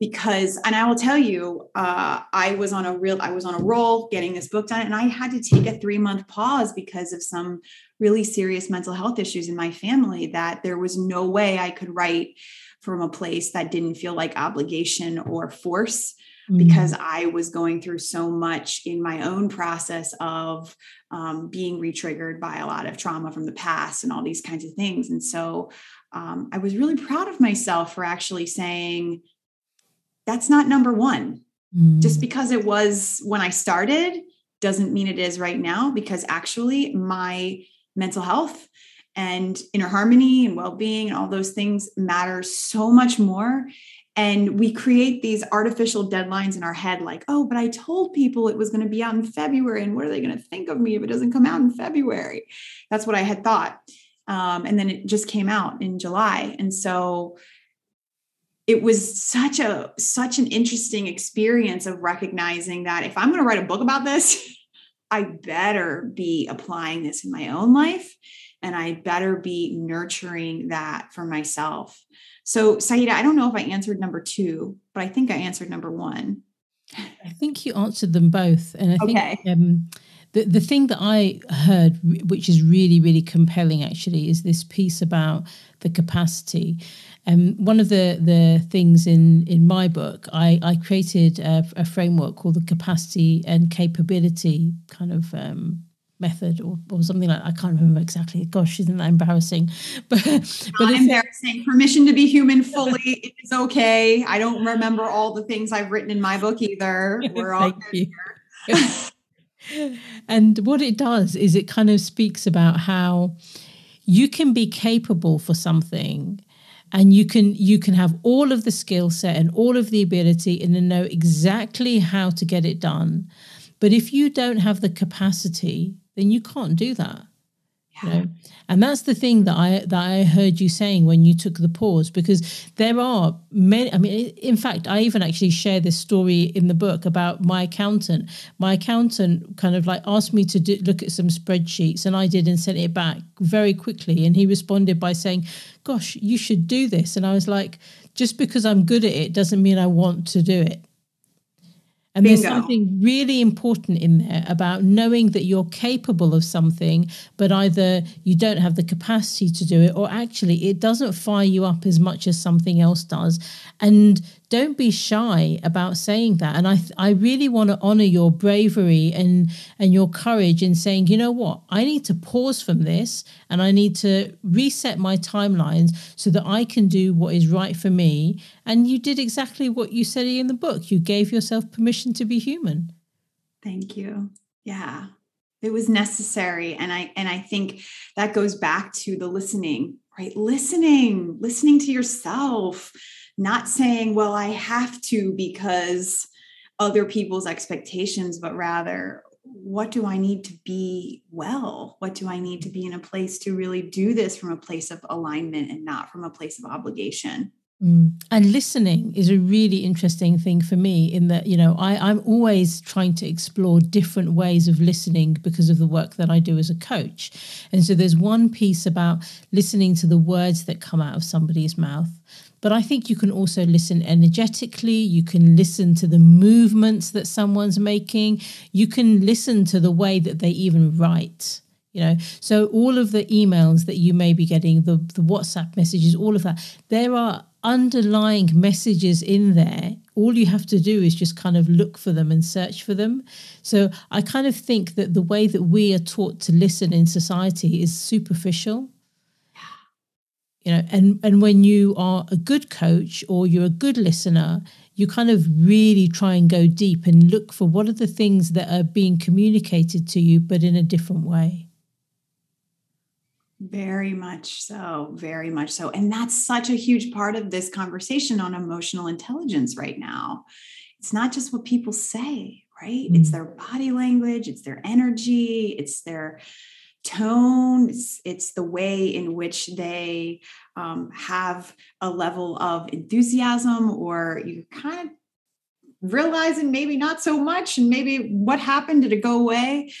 A: because and i will tell you uh, i was on a real i was on a roll getting this book done and i had to take a three month pause because of some really serious mental health issues in my family that there was no way i could write from a place that didn't feel like obligation or force mm-hmm. because i was going through so much in my own process of um, being retriggered by a lot of trauma from the past and all these kinds of things and so um, i was really proud of myself for actually saying that's not number one. Mm. Just because it was when I started doesn't mean it is right now, because actually, my mental health and inner harmony and well being and all those things matter so much more. And we create these artificial deadlines in our head, like, oh, but I told people it was going to be out in February. And what are they going to think of me if it doesn't come out in February? That's what I had thought. Um, and then it just came out in July. And so it was such a such an interesting experience of recognizing that if i'm going to write a book about this i better be applying this in my own life and i better be nurturing that for myself so Saiyyidah i don't know if i answered number two but i think i answered number one
B: i think you answered them both and i okay. think um, the, the thing that I heard, which is really, really compelling actually, is this piece about the capacity. Um, one of the the things in in my book, I I created a, a framework called the capacity and capability kind of um, method or, or something like that. I can't remember exactly. Gosh, isn't that embarrassing?
A: But but Not embarrassing. Permission to be human fully is okay. I don't remember all the things I've written in my book either. We're all here.
B: and what it does is it kind of speaks about how you can be capable for something and you can you can have all of the skill set and all of the ability and then know exactly how to get it done. But if you don't have the capacity then you can't do that know? And that's the thing that i that i heard you saying when you took the pause because there are many i mean in fact i even actually share this story in the book about my accountant. My accountant kind of like asked me to do, look at some spreadsheets and i did and sent it back very quickly. And he responded by saying gosh you should do this. And i was like just because i'm good at it doesn't mean i want to do it and Bingo. there's something really important in there about knowing that you're capable of something, but either you don't have the capacity to do it, or actually it doesn't fire you up as much as something else does. And don't be shy about saying that. And i i really want to honor your bravery and and your courage in saying you know what? I need to pause from this and i need to reset my timelines so that i can do what is right for me. And you did exactly what you said in the book. You gave yourself permission to be human.
A: Thank you. Yeah. It was necessary. And i and i think that goes back to the listening right? Listening listening to yourself not saying well i have to because other people's expectations but rather what do i need to be well what do i need to be in a place to really do this from a place of alignment and not from a place of obligation
B: Mm. And listening is a really interesting thing for me in that, you know, I, I'm always trying to explore different ways of listening because of the work that I do as a coach. And so there's one piece about listening to the words that come out of somebody's mouth. But I think you can also listen energetically. You can listen to the movements that someone's making. You can listen to the way that they even write you know so all of the emails that you may be getting the, the whatsapp messages all of that there are underlying messages in there all you have to do is just kind of look for them and search for them so i kind of think that the way that we are taught to listen in society is superficial you know and and when you are a good coach or you're a good listener you kind of really try and go deep and look for what are the things that are being communicated to you but in a different way
A: very much so. Very much so. And that's such a huge part of this conversation on emotional intelligence right now. It's not just what people say, right? Mm-hmm. It's mm. their body language, it's their energy, it's their tone, it's, it's the way in which they um, have a level of enthusiasm, or you're kind of realizing maybe not so much and maybe what happened did it go away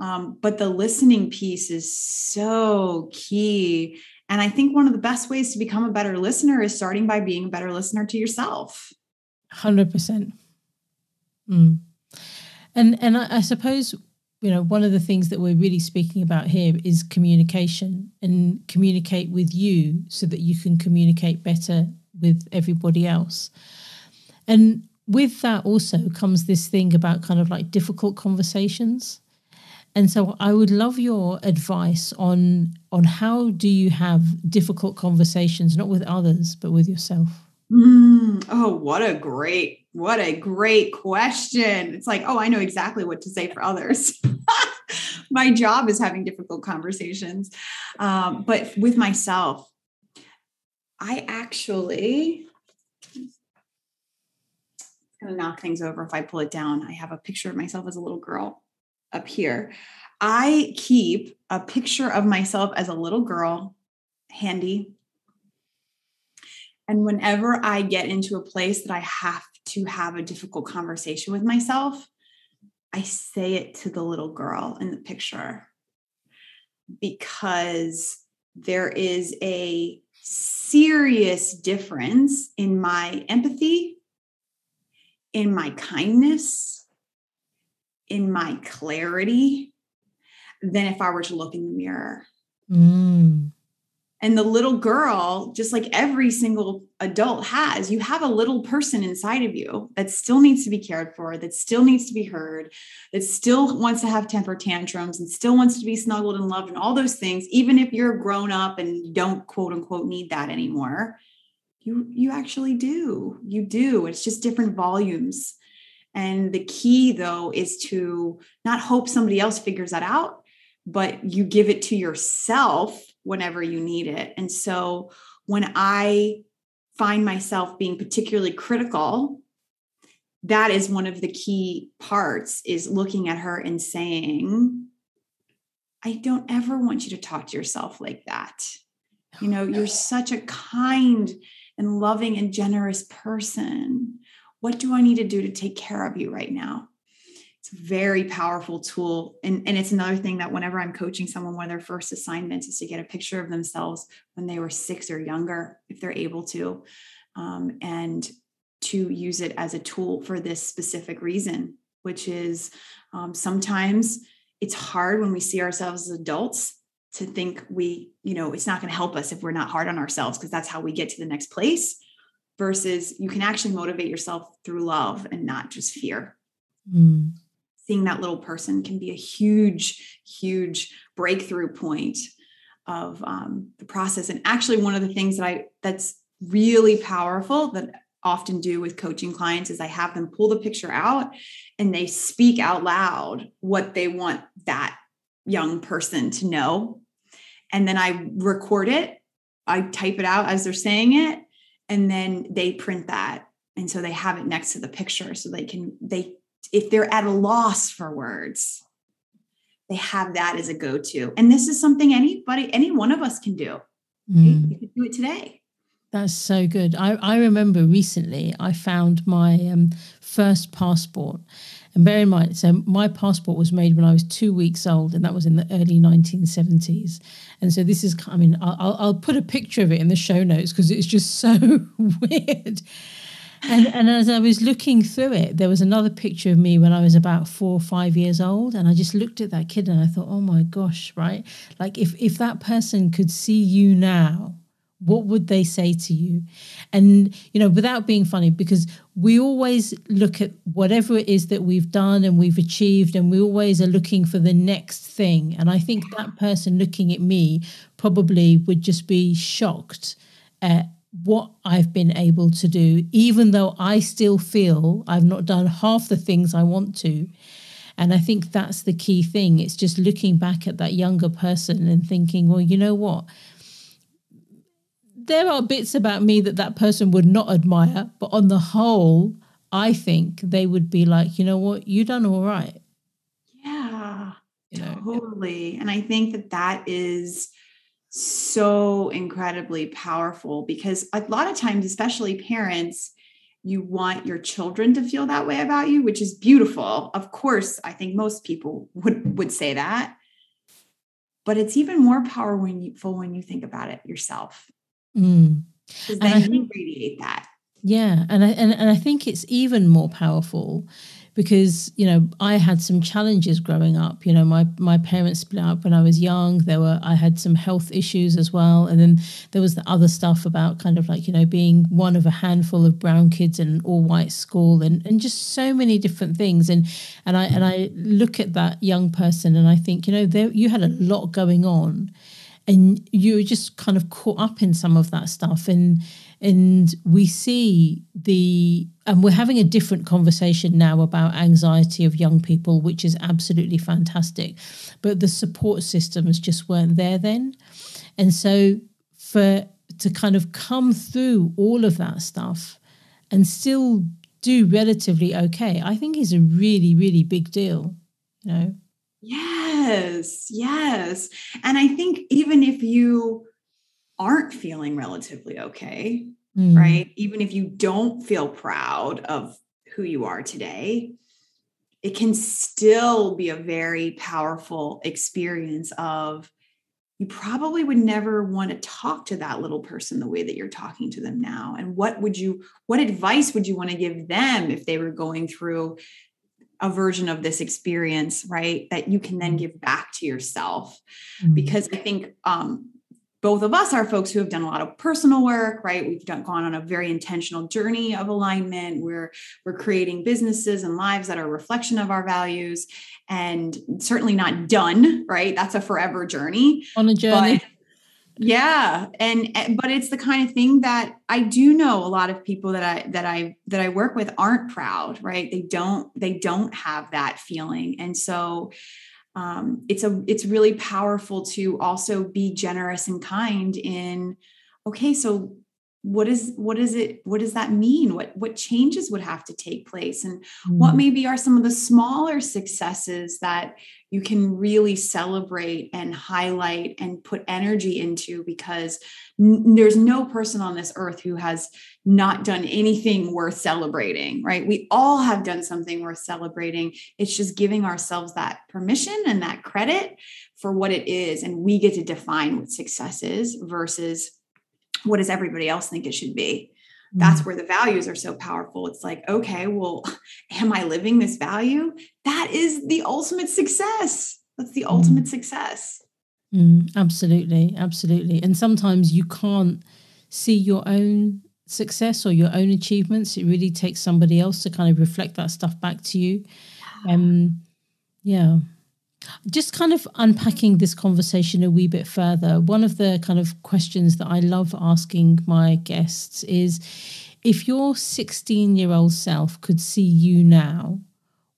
A: um, but the listening piece is so key. And I think one of the best ways to become a better listener is starting by being a better listener to yourself.
B: 100%. Mm. And, and I, I suppose you know one of the things that we're really speaking about here is communication and communicate with you so that you can communicate better with everybody else and with that also comes this thing about kind of like difficult conversations and so I would love your advice on on how do you have difficult conversations, not with others, but with yourself.
A: Mm, oh, what a great, what a great question. It's like, oh, I know exactly what to say for others. My job is having difficult conversations. Um, but with myself, I actually going to knock things over if I pull it down. I have a picture of myself as a little girl up here. I keep a picture of myself as a little girl handy. And whenever I get into a place that I have to have a difficult conversation with myself, I say it to the little girl in the picture because there is a serious difference in my empathy, in my kindness, in my clarity than if I were to look in the mirror. Mm. And the little girl, just like every single adult has, you have a little person inside of you that still needs to be cared for, that still needs to be heard, that still wants to have temper tantrums and still wants to be snuggled and loved and all those things, even if you're grown up and don't quote unquote need that anymore. You, you actually do. You do. It's just different volumes and the key, though, is to not hope somebody else figures that out, but you give it to yourself whenever you need it. And so when I find myself being particularly critical, that is one of the key parts is looking at her and saying, I don't ever want you to talk to yourself like that. You know, oh, you're such a kind and loving and generous person. What do I need to do to take care of you right now? It's a very powerful tool. And, and it's another thing that whenever I'm coaching someone, one of their first assignments is to get a picture of themselves when they were six or younger, if they're able to, um, and to use it as a tool for this specific reason, which is um, sometimes it's hard when we see ourselves as adults to think we, you know, it's not going to help us if we're not hard on ourselves because that's how we get to the next place versus you can actually motivate yourself through love and not just fear. Mm. Seeing that little person can be a huge, huge breakthrough point of um, the process. And actually, one of the things that I that's really powerful that often do with coaching clients is I have them pull the picture out and they speak out loud what they want that young person to know. And then I record it, I type it out as they're saying it, and then they print that. And so they have it next to the picture so they can, they, if they're at a loss for words, they have that as a go-to. And this is something anybody, any one of us can do. Mm. You can do it today.
B: That's so good. I, I remember recently I found my um, first passport. And bear in mind, so my passport was made when I was two weeks old, and that was in the early 1970s. And so this is, I mean, I'll, I'll put a picture of it in the show notes because it's just so weird. And, and as I was looking through it, there was another picture of me when I was about four or five years old. And I just looked at that kid and I thought, oh my gosh, right? Like if, if that person could see you now, what would they say to you and you know without being funny because we always look at whatever it is that we've done and we've achieved and we always are looking for the next thing and i think that person looking at me probably would just be shocked at what i've been able to do even though i still feel i've not done half the things i want to and i think that's the key thing it's just looking back at that younger person and thinking well you know what there are bits about me that that person would not admire, but on the whole, I think they would be like, you know what, you done all right.
A: Yeah, you know? totally. And I think that that is so incredibly powerful because a lot of times, especially parents, you want your children to feel that way about you, which is beautiful. Of course, I think most people would would say that. But it's even more powerful when you think about it yourself.
B: Mm.
A: Because then you radiate that.
B: Yeah, and I and, and I think it's even more powerful because you know I had some challenges growing up. You know, my my parents split up when I was young. There were I had some health issues as well, and then there was the other stuff about kind of like you know being one of a handful of brown kids in an all white school, and and just so many different things. And and I and I look at that young person and I think you know there you had a lot going on and you were just kind of caught up in some of that stuff and and we see the and we're having a different conversation now about anxiety of young people which is absolutely fantastic. But the support systems just weren't there then. And so for to kind of come through all of that stuff and still do relatively okay i think is a really really big deal you know?
A: Yes, yes. And I think even if you aren't feeling relatively okay, mm. right? Even if you don't feel proud of who you are today, it can still be a very powerful experience of you probably would never want to talk to that little person the way that you're talking to them now and what would you what advice would you want to give them if they were going through a version of this experience, right? That you can then mm-hmm. give back to yourself. Mm-hmm. Because I think um, both of us are folks who have done a lot of personal work, right? We've done gone on a very intentional journey of alignment. We're we're creating businesses and lives that are a reflection of our values, and certainly not done, right? That's a forever journey.
B: On a journey. But,
A: yeah and but it's the kind of thing that i do know a lot of people that i that i that i work with aren't proud right they don't they don't have that feeling and so um, it's a it's really powerful to also be generous and kind in okay so what is what is it what does that mean? What what changes would have to take place? And mm. what maybe are some of the smaller successes that you can really celebrate and highlight and put energy into? Because n- there's no person on this earth who has not done anything worth celebrating right? We all have done something worth celebrating. It's just giving ourselves that permission and that credit for what it is and we get to define what success is versus what does everybody else think it should be? That's mm. where the values are so powerful. It's like okay well am i living this value? That is the ultimate success. That's the ultimate mm. success.
B: Mm, absolutely absolutely. And sometimes you can't see your own success or your own achievements. It really takes somebody else to kind of reflect that stuff back to you. Um yeah just kind of unpacking this conversation a wee bit further, one of the kind of questions that I love asking my guests is if your 16 year old self could see you now,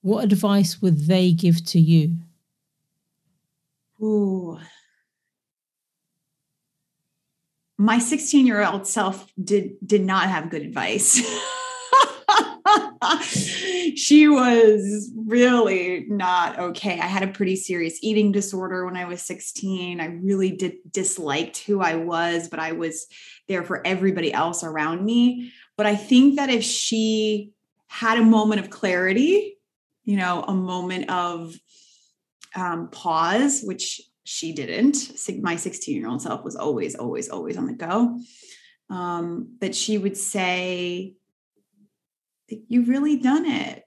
B: what advice would they give to you?
A: Ooh. My 16 year old self did did not have good advice. she was really not okay. I had a pretty serious eating disorder when I was 16. I really did disliked who I was, but I was there for everybody else around me. But I think that if she had a moment of clarity, you know, a moment of um, pause, which she didn't. My 16 year old self was always, always, always on the go. Um, that she would say, You've really done it.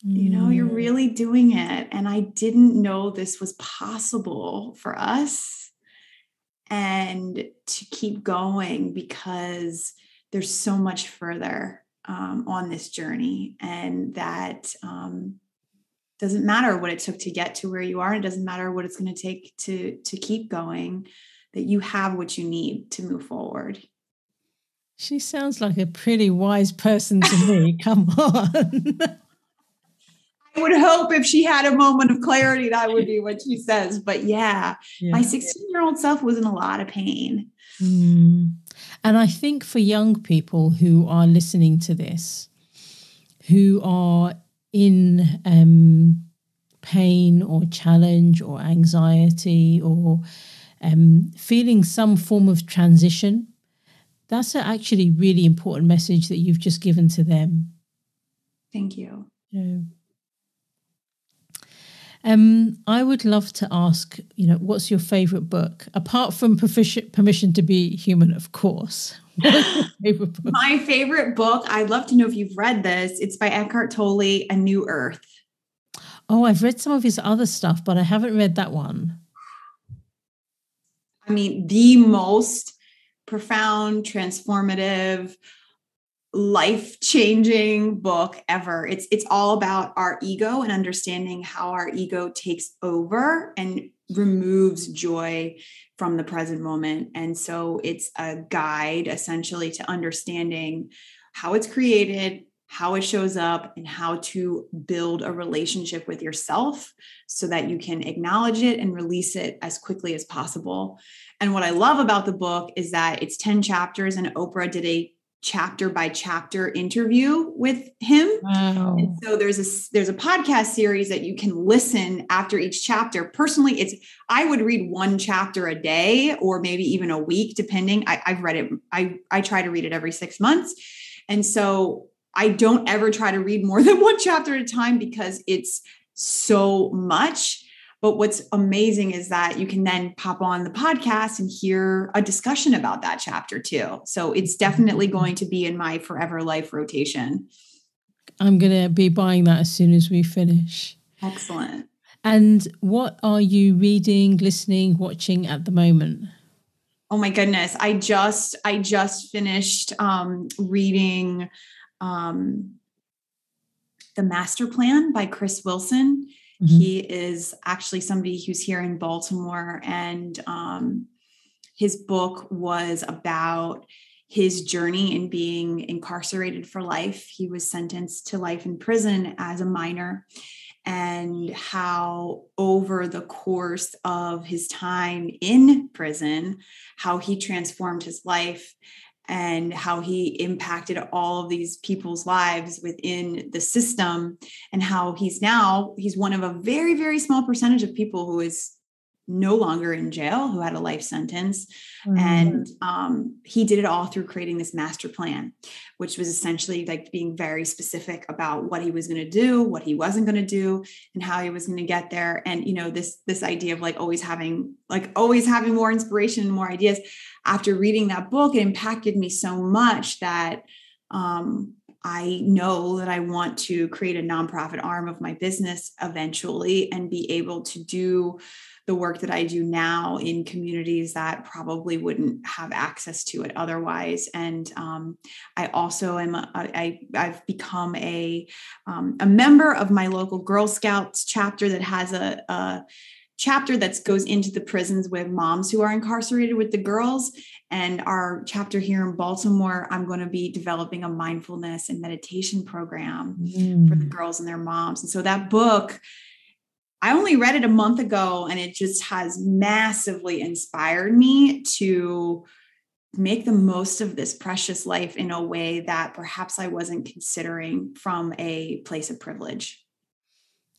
A: You know, you're mm. really doing it. And I didn't know this was possible for us. And to keep going because there's so much further um, on this journey, and that um, doesn't matter what it took to get to where you are. It doesn't matter what it's going to take to to keep going. That you have what you need to move forward.
B: She sounds like a pretty wise person to me. Come on.
A: I would hope if she had a moment of clarity, that would be what she says. But yeah, yeah. my 16 year old self was in a lot of pain.
B: Mm. And I think for young people who are listening to this, who are in um, pain or challenge or anxiety or um, feeling some form of transition, that's a actually really important message that you've just given to them.
A: Thank you.
B: Yeah. Um, I would love to ask, you know, what's your favorite book apart from Permission to Be Human, of course.
A: favorite My favorite book. I'd love to know if you've read this. It's by Eckhart Tolle, A New Earth.
B: Oh, I've read some of his other stuff, but I haven't read that one.
A: I mean, the most profound, transformative, life-changing book ever. It's it's all about our ego and understanding how our ego takes over and removes joy from the present moment. And so it's a guide essentially to understanding how it's created, how it shows up, and how to build a relationship with yourself so that you can acknowledge it and release it as quickly as possible. And what I love about the book is that it's 10 chapters, and Oprah did a chapter by chapter interview with him. Wow. And so there's a there's a podcast series that you can listen after each chapter. Personally, it's I would read one chapter a day or maybe even a week, depending. I, I've read it. I I try to read it every six months, and so I don't ever try to read more than one chapter at a time because it's so much. But what's amazing is that you can then pop on the podcast and hear a discussion about that chapter too. So it's definitely mm-hmm. going to be in my forever life rotation.
B: I'm going to be buying that as soon as we finish.
A: Excellent.
B: And what are you reading, listening, watching at the moment?
A: Oh my goodness. I just I just finished um reading um The Master Plan by Chris Wilson. Mm-hmm. He is actually somebody who's here in Baltimore, and um, his book was about his journey in being incarcerated for life. He was sentenced to life in prison as a minor, and how over the course of his time in prison, how he transformed his life and how he impacted all of these people's lives within the system and how he's now he's one of a very very small percentage of people who is no longer in jail who had a life sentence mm-hmm. and um, he did it all through creating this master plan which was essentially like being very specific about what he was going to do what he wasn't going to do and how he was going to get there and you know this this idea of like always having like always having more inspiration and more ideas after reading that book it impacted me so much that um, I know that I want to create a nonprofit arm of my business eventually and be able to do the work that I do now in communities that probably wouldn't have access to it otherwise. And um, I also am a, I, I've become a um, a member of my local Girl Scouts chapter that has a, a chapter that goes into the prisons with moms who are incarcerated with the girls. And our chapter here in Baltimore, I'm going to be developing a mindfulness and meditation program mm. for the mm. girls and their moms. And so that book I only read it a month ago and it just has massively inspired me to make the most of this precious life in a way that perhaps I wasn't considering from a place of privilege.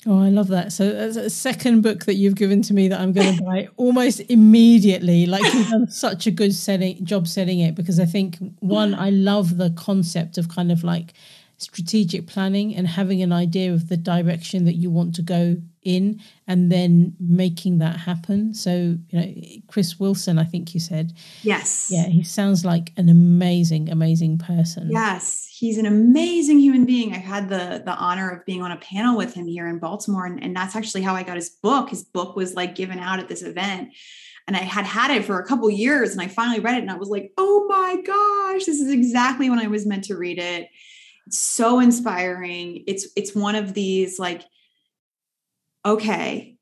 B: Oh, I love that. So that's a second book that you've given to me that I'm going to buy almost immediately. Like you've done such a good setting job setting it because I think one, I love the concept of kind of like strategic planning and having an idea of the direction that you want to go in and then making that happen. So, you know, Chris Wilson, I think you said.
A: Yes.
B: Yeah, he sounds like an amazing, amazing person.
A: Yes, he's an amazing human being. I've had the the honor of being on a panel with him here in Baltimore. And, and that's actually how I got his book. His book was like given out at this event. And I had had it for a couple years and I finally read it and I was like, oh my gosh, this is exactly when I was meant to read it It's so inspiring. It's it's one of these like okay,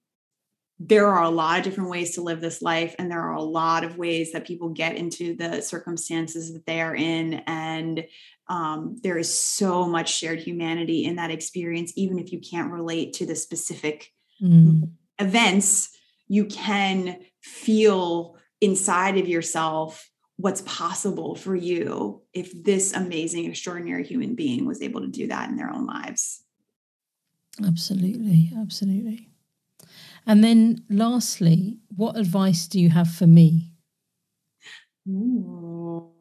A: there are a lot of different ways to live this life and there are a lot of ways that people get into the circumstances that they are in and um, there is so much shared humanity in that experience even if you can't relate to the specific mm. events you can feel inside of yourself what's possible for you if this amazing, extraordinary human being was able to do that in their own lives.
B: Absolutely. Absolutely. And then lastly, what advice do you have for me?
A: Ooh.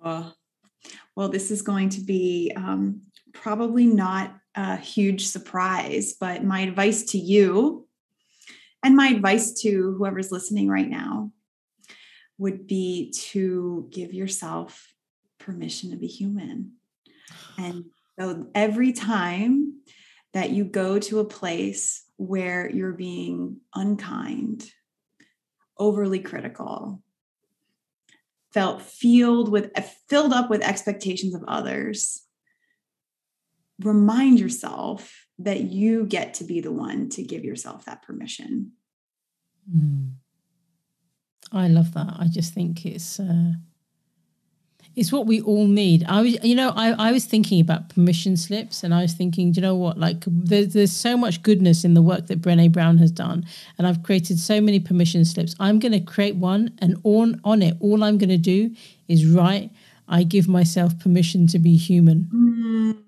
A: Well, this is going to be um, probably not a huge surprise, but my advice to you and my advice to whoever's listening right now would be to give yourself permission to be human. And so every time that you go to a place where you're being unkind, overly critical, felt filled with filled up with expectations of others, remind yourself that you get to be the one to give yourself that permission.
B: Mm. I love that. I just think it's uh, it's what we all need. I was, you know, I, I was thinking about permission slips, and I was thinking, you know what? Like, there's there's so much goodness in the work that Brené Brown has done, and I've created so many permission slips. I'm going to create one, and on on it, all I'm going to do is write. I give myself permission to be human.
A: Mm,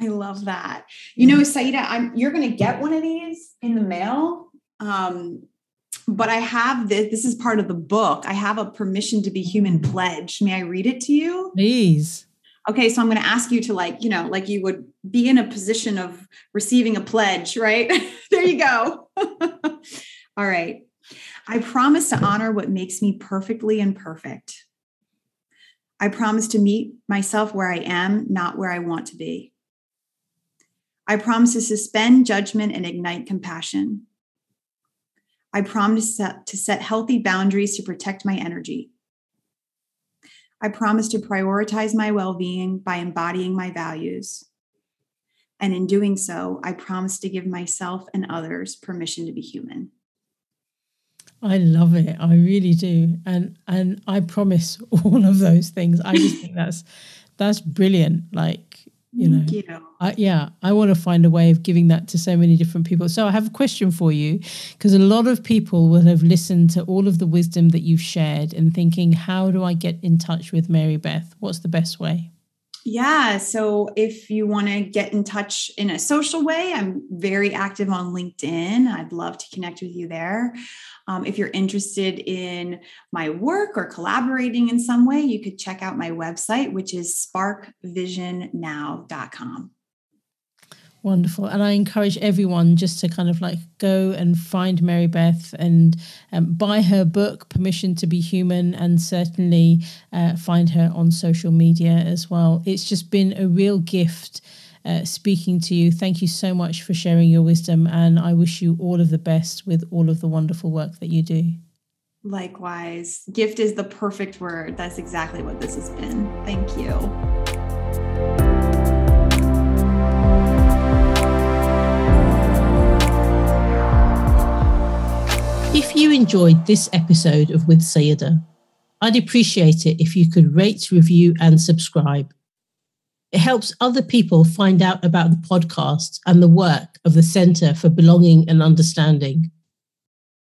A: I love that. You know, Saiyyidah, I'm you're going to get one of these in the mail. Um, but I have this, this is part of the book. I have a permission to be human mm. pledge. May I read it to you?
B: Please.
A: Okay, so I'm going to ask you to like, you know, like you would be in a position of receiving a pledge, right? there you go. All right. I promise to honor what makes me perfectly imperfect. I promise to meet myself where I am, not where I want to be. I promise to suspend judgment and ignite compassion. I promise to set healthy boundaries to protect my energy. I promise to prioritize my well being by embodying my values. And in doing so, I promise to give myself and others permission to be human.
B: I love it. I really do. And and I promise all of those things. I just think that's that's brilliant. Like you know
A: you.
B: I, yeah i want to find a way of giving that to so many different people so i have a question for you because a lot of people will have listened to all of the wisdom that you've shared and thinking how do i get in touch with mary beth what's the best way
A: yeah. So if you want to get in touch in a social way, I'm very active on LinkedIn. I'd love to connect with you there. Um, if you're interested in my work or collaborating in some way, you could check out my website, which is sparkvisionnow.com.
B: Wonderful. And I encourage everyone just to kind of like go and find Mary Beth and um, buy her book, Permission to Be Human, and certainly uh, find her on social media as well. It's just been a real gift uh, speaking to you. Thank you so much for sharing your wisdom. And I wish you all of the best with all of the wonderful work that you do.
A: Likewise. Gift is the perfect word. That's exactly what this has been. Thank you.
B: If you enjoyed this episode of With Saiyyidah, I'd appreciate it if you could rate, review, and subscribe. It helps other people find out about the podcast and the work of the Centre for Belonging and Understanding.